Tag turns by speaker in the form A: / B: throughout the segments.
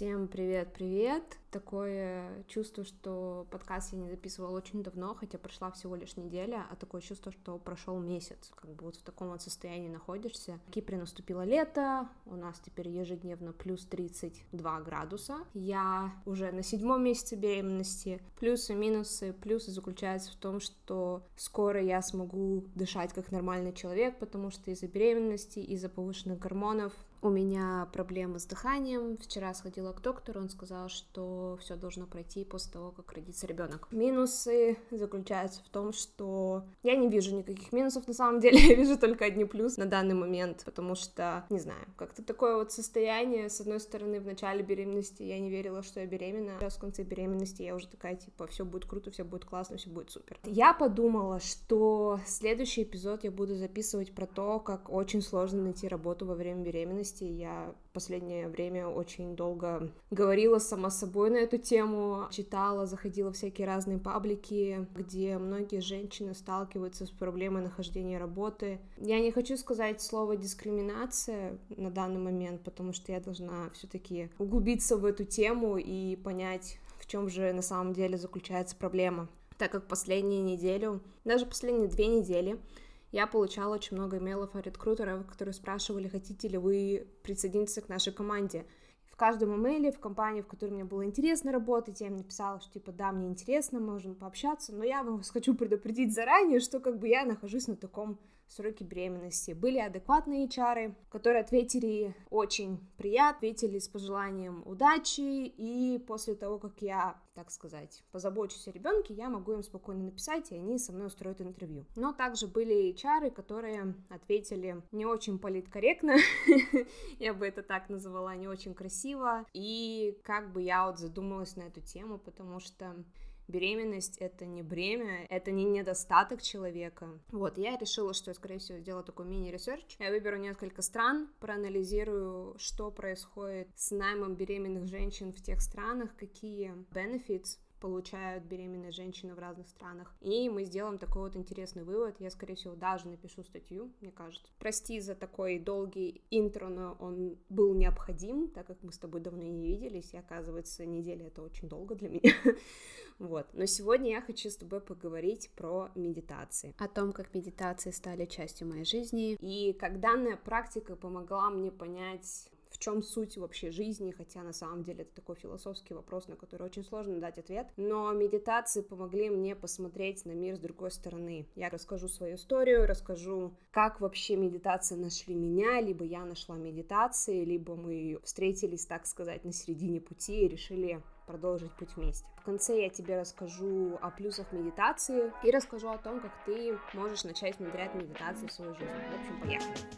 A: Всем привет-привет! Такое чувство, что подкаст я не записывала очень давно, хотя прошла всего лишь неделя, а такое чувство, что прошел месяц, как бы вот в таком вот состоянии находишься. В Кипре наступило лето, у нас теперь ежедневно плюс 32 градуса. Я уже на седьмом месяце беременности. Плюсы, минусы. Плюсы заключаются в том, что скоро я смогу дышать как нормальный человек, потому что из-за беременности, из-за повышенных гормонов у меня проблемы с дыханием. Вчера сходила к доктору, он сказал, что все должно пройти после того, как родится ребенок. Минусы заключаются в том, что я не вижу никаких минусов на самом деле, я вижу только одни плюсы на данный момент, потому что, не знаю, как-то такое вот состояние, с одной стороны, в начале беременности я не верила, что я беременна, сейчас в конце беременности я уже такая, типа, все будет круто, все будет классно, все будет супер. Я подумала, что следующий эпизод я буду записывать про то, как очень сложно найти работу во время беременности, беременности. Я последнее время очень долго говорила сама собой на эту тему, читала, заходила в всякие разные паблики, где многие женщины сталкиваются с проблемой нахождения работы. Я не хочу сказать слово дискриминация на данный момент, потому что я должна все-таки углубиться в эту тему и понять, в чем же на самом деле заключается проблема так как последнюю неделю, даже последние две недели я получала очень много имейлов от рекрутеров, которые спрашивали, хотите ли вы присоединиться к нашей команде. В каждом имейле, в компании, в которой мне было интересно работать, я им написала, что типа, да, мне интересно, можем пообщаться, но я вам хочу предупредить заранее, что как бы я нахожусь на таком сроки беременности. Были адекватные HR, которые ответили очень приятно, ответили с пожеланием удачи, и после того, как я, так сказать, позабочусь о ребенке, я могу им спокойно написать, и они со мной устроят интервью. Но также были HR, которые ответили не очень политкорректно, я бы это так называла, не очень красиво, и как бы я вот задумалась на эту тему, потому что беременность — это не бремя, это не недостаток человека. Вот, я решила, что я, скорее всего, сделаю такой мини- research. Я выберу несколько стран, проанализирую, что происходит с наймом беременных женщин в тех странах, какие benefits получают беременные женщины в разных странах. И мы сделаем такой вот интересный вывод. Я, скорее всего, даже напишу статью, мне кажется. Прости за такой долгий интро, но он был необходим, так как мы с тобой давно не виделись, и оказывается, неделя это очень долго для меня. Вот. Но сегодня я хочу с тобой поговорить про медитации. О том, как медитации стали частью моей жизни. И как данная практика помогла мне понять чем суть вообще жизни, хотя на самом деле это такой философский вопрос, на который очень сложно дать ответ, но медитации помогли мне посмотреть на мир с другой стороны. Я расскажу свою историю, расскажу, как вообще медитации нашли меня, либо я нашла медитации, либо мы встретились, так сказать, на середине пути и решили продолжить путь вместе. В конце я тебе расскажу о плюсах медитации и расскажу о том, как ты можешь начать внедрять медитации в свою жизнь. В общем, поехали!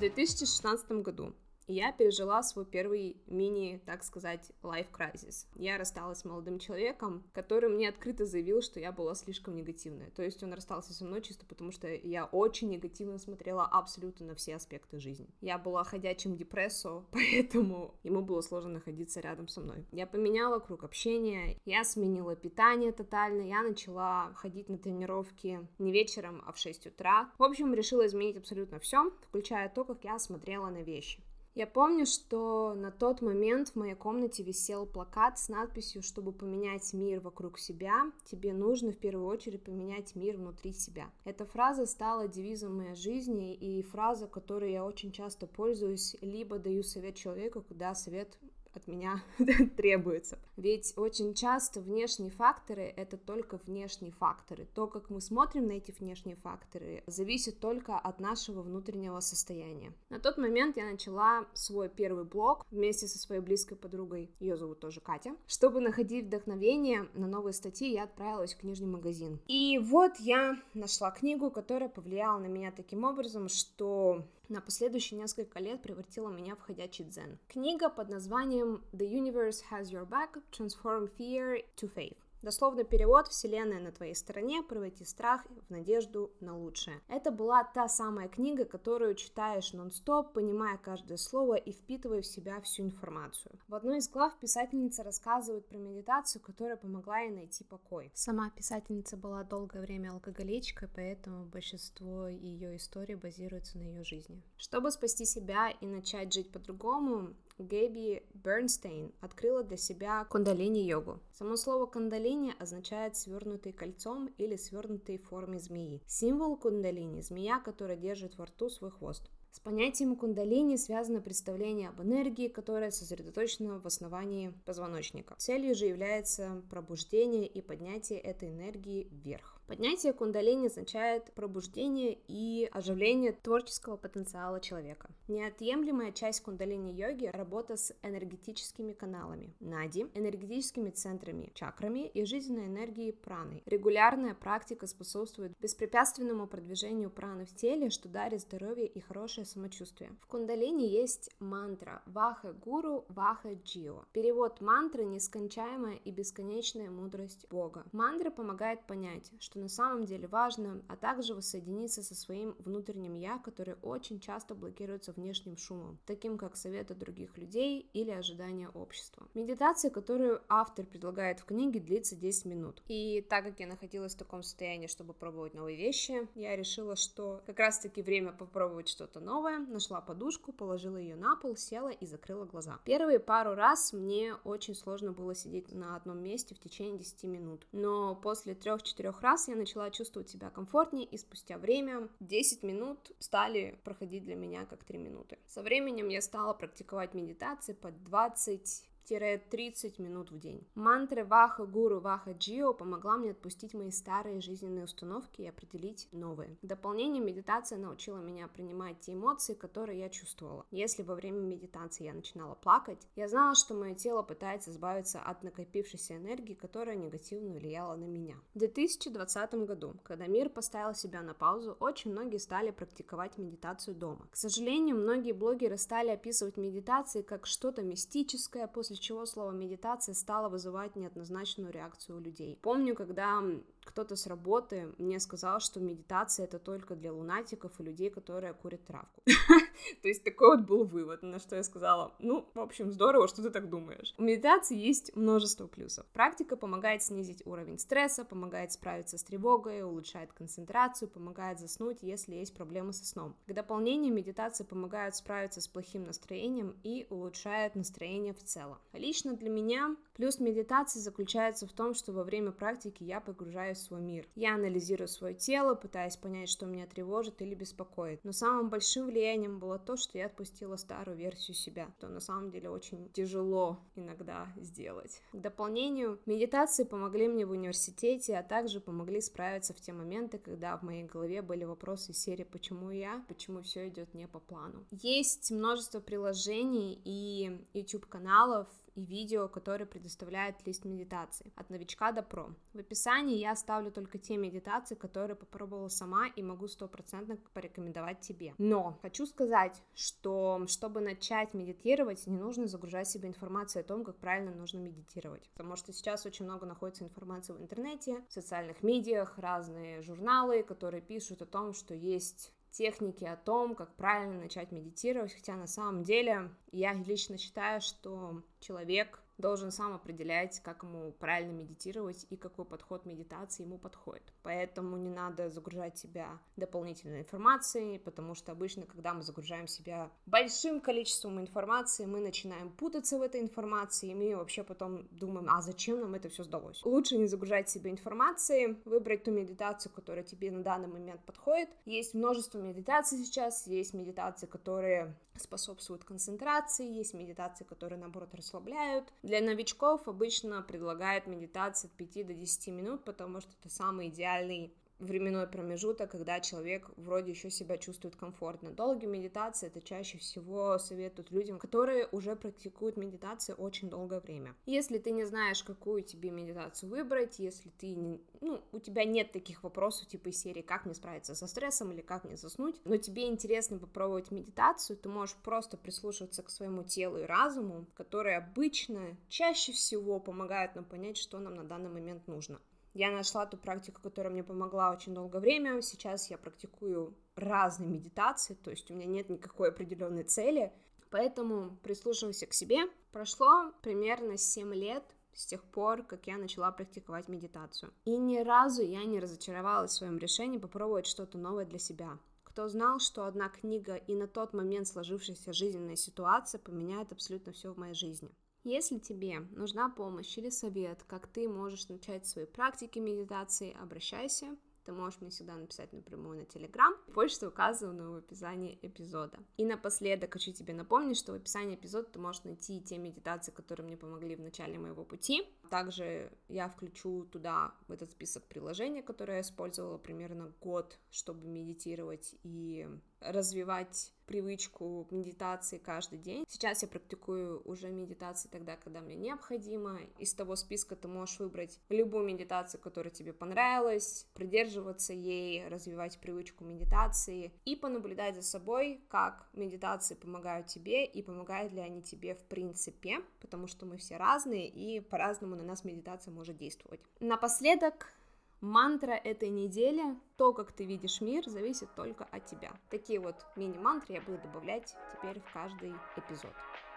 A: В 2016 году я пережила свой первый мини, так сказать, crisis. Я рассталась с молодым человеком, который мне открыто заявил, что я была слишком негативная. То есть он расстался со мной чисто потому, что я очень негативно смотрела абсолютно на все аспекты жизни. Я была ходячим депрессо, поэтому ему было сложно находиться рядом со мной. Я поменяла круг общения, я сменила питание тотально, я начала ходить на тренировки не вечером, а в 6 утра. В общем, решила изменить абсолютно все, включая то, как я смотрела на вещи. Я помню, что на тот момент в моей комнате висел плакат с надписью «Чтобы поменять мир вокруг себя, тебе нужно в первую очередь поменять мир внутри себя». Эта фраза стала девизом моей жизни и фраза, которой я очень часто пользуюсь, либо даю совет человеку, когда совет от меня требуется. Ведь очень часто внешние факторы — это только внешние факторы. То, как мы смотрим на эти внешние факторы, зависит только от нашего внутреннего состояния. На тот момент я начала свой первый блог вместе со своей близкой подругой, ее зовут тоже Катя. Чтобы находить вдохновение на новые статьи, я отправилась в книжный магазин. И вот я нашла книгу, которая повлияла на меня таким образом, что на последующие несколько лет превратила меня в ходячий дзен. Книга под названием The Universe Has Your Back Transform Fear to Faith. Дословно перевод «Вселенная на твоей стороне, преврати страх в надежду на лучшее». Это была та самая книга, которую читаешь нон-стоп, понимая каждое слово и впитывая в себя всю информацию. В одной из глав писательница рассказывает про медитацию, которая помогла ей найти покой. Сама писательница была долгое время алкоголичкой, поэтому большинство ее историй базируется на ее жизни. Чтобы спасти себя и начать жить по-другому, Гэби Бернстейн открыла для себя кундалини-йогу. Само слово кундалини означает свернутый кольцом или свернутый в форме змеи. Символ кундалини – змея, которая держит во рту свой хвост. С понятием кундалини связано представление об энергии, которая сосредоточена в основании позвоночника. Целью же является пробуждение и поднятие этой энергии вверх. Поднятие кундалини означает пробуждение и оживление творческого потенциала человека. Неотъемлемая часть кундалини-йоги – работа с энергетическими каналами, нади, энергетическими центрами, чакрами и жизненной энергией праны. Регулярная практика способствует беспрепятственному продвижению праны в теле, что дарит здоровье и хорошее самочувствие. В кундалини есть мантра «Ваха Гуру, Ваха Джио». Перевод мантры – нескончаемая и бесконечная мудрость Бога. Мантра помогает понять, что на самом деле важно, а также воссоединиться со своим внутренним «я», который очень часто блокируется внешним шумом, таким как советы других людей или ожидания общества. Медитация, которую автор предлагает в книге, длится 10 минут. И так как я находилась в таком состоянии, чтобы пробовать новые вещи, я решила, что как раз-таки время попробовать что-то новое, нашла подушку, положила ее на пол, села и закрыла глаза. Первые пару раз мне очень сложно было сидеть на одном месте в течение 10 минут, но после 3-4 раз я начала чувствовать себя комфортнее, и спустя время 10 минут стали проходить для меня как 3 минуты. Со временем я стала практиковать медитации под 20 30 минут в день. Мантра Ваха Гуру Ваха Джио помогла мне отпустить мои старые жизненные установки и определить новые. В дополнение медитация научила меня принимать те эмоции, которые я чувствовала. Если во время медитации я начинала плакать, я знала, что мое тело пытается избавиться от накопившейся энергии, которая негативно влияла на меня. В 2020 году, когда мир поставил себя на паузу, очень многие стали практиковать медитацию дома. К сожалению, многие блогеры стали описывать медитации как что-то мистическое, после чего слово медитация стало вызывать неоднозначную реакцию у людей. Помню, когда кто-то с работы мне сказал, что медитация это только для лунатиков и людей, которые курят травку. То есть такой вот был вывод, на что я сказала, ну, в общем, здорово, что ты так думаешь. У медитации есть множество плюсов. Практика помогает снизить уровень стресса, помогает справиться с тревогой, улучшает концентрацию, помогает заснуть, если есть проблемы со сном. К дополнению медитация помогает справиться с плохим настроением и улучшает настроение в целом. Лично для меня плюс медитации заключается в том, что во время практики я погружаюсь в свой мир. Я анализирую свое тело, пытаясь понять, что меня тревожит или беспокоит. Но самым большим влиянием было то, что я отпустила старую версию себя, что на самом деле очень тяжело иногда сделать. К дополнению, медитации помогли мне в университете, а также помогли справиться в те моменты, когда в моей голове были вопросы серии «Почему я?», «Почему все идет не по плану?». Есть множество приложений и YouTube-каналов, и видео, которые предоставляет лист медитации от новичка до про. В описании я оставлю только те медитации, которые попробовала сама и могу стопроцентно порекомендовать тебе. Но хочу сказать, что чтобы начать медитировать, не нужно загружать себе информацию о том, как правильно нужно медитировать. Потому что сейчас очень много находится информации в интернете, в социальных медиах, разные журналы, которые пишут о том, что есть техники о том, как правильно начать медитировать, хотя на самом деле я лично считаю, что человек должен сам определять, как ему правильно медитировать и какой подход медитации ему подходит. Поэтому не надо загружать себя дополнительной информацией, потому что обычно, когда мы загружаем себя большим количеством информации, мы начинаем путаться в этой информации, и мы вообще потом думаем, а зачем нам это все сдалось? Лучше не загружать себе информации, выбрать ту медитацию, которая тебе на данный момент подходит. Есть множество медитаций сейчас, есть медитации, которые способствуют концентрации, есть медитации, которые, наоборот, расслабляют. Для новичков обычно предлагают медитацию от 5 до 10 минут, потому что это самый идеальный временной промежуток, когда человек вроде еще себя чувствует комфортно. Долгие медитации это чаще всего советуют людям, которые уже практикуют медитацию очень долгое время. Если ты не знаешь, какую тебе медитацию выбрать, если ты не, ну, у тебя нет таких вопросов типа из серии «Как мне справиться со стрессом» или «Как мне заснуть», но тебе интересно попробовать медитацию, ты можешь просто прислушиваться к своему телу и разуму, которые обычно чаще всего помогают нам понять, что нам на данный момент нужно. Я нашла ту практику, которая мне помогла очень долгое время. Сейчас я практикую разные медитации, то есть у меня нет никакой определенной цели. Поэтому прислушивайся к себе. Прошло примерно 7 лет с тех пор, как я начала практиковать медитацию. И ни разу я не разочаровалась в своем решении попробовать что-то новое для себя. Кто знал, что одна книга и на тот момент сложившаяся жизненная ситуация поменяет абсолютно все в моей жизни. Если тебе нужна помощь или совет, как ты можешь начать свои практики медитации, обращайся ты можешь мне всегда написать напрямую на Телеграм. Почта указана в описании эпизода. И напоследок хочу тебе напомнить, что в описании эпизода ты можешь найти те медитации, которые мне помогли в начале моего пути. Также я включу туда в этот список приложений, которые я использовала примерно год, чтобы медитировать и развивать привычку медитации каждый день. Сейчас я практикую уже медитации тогда, когда мне необходимо. Из того списка ты можешь выбрать любую медитацию, которая тебе понравилась, придерживаться ей, развивать привычку медитации и понаблюдать за собой, как медитации помогают тебе и помогают ли они тебе в принципе, потому что мы все разные и по-разному на нас медитация может действовать. Напоследок Мантра этой недели, то, как ты видишь мир, зависит только от тебя. Такие вот мини-мантры я буду добавлять теперь в каждый эпизод.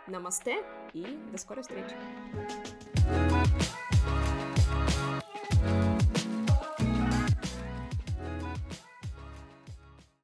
A: Намасте и до скорой встречи!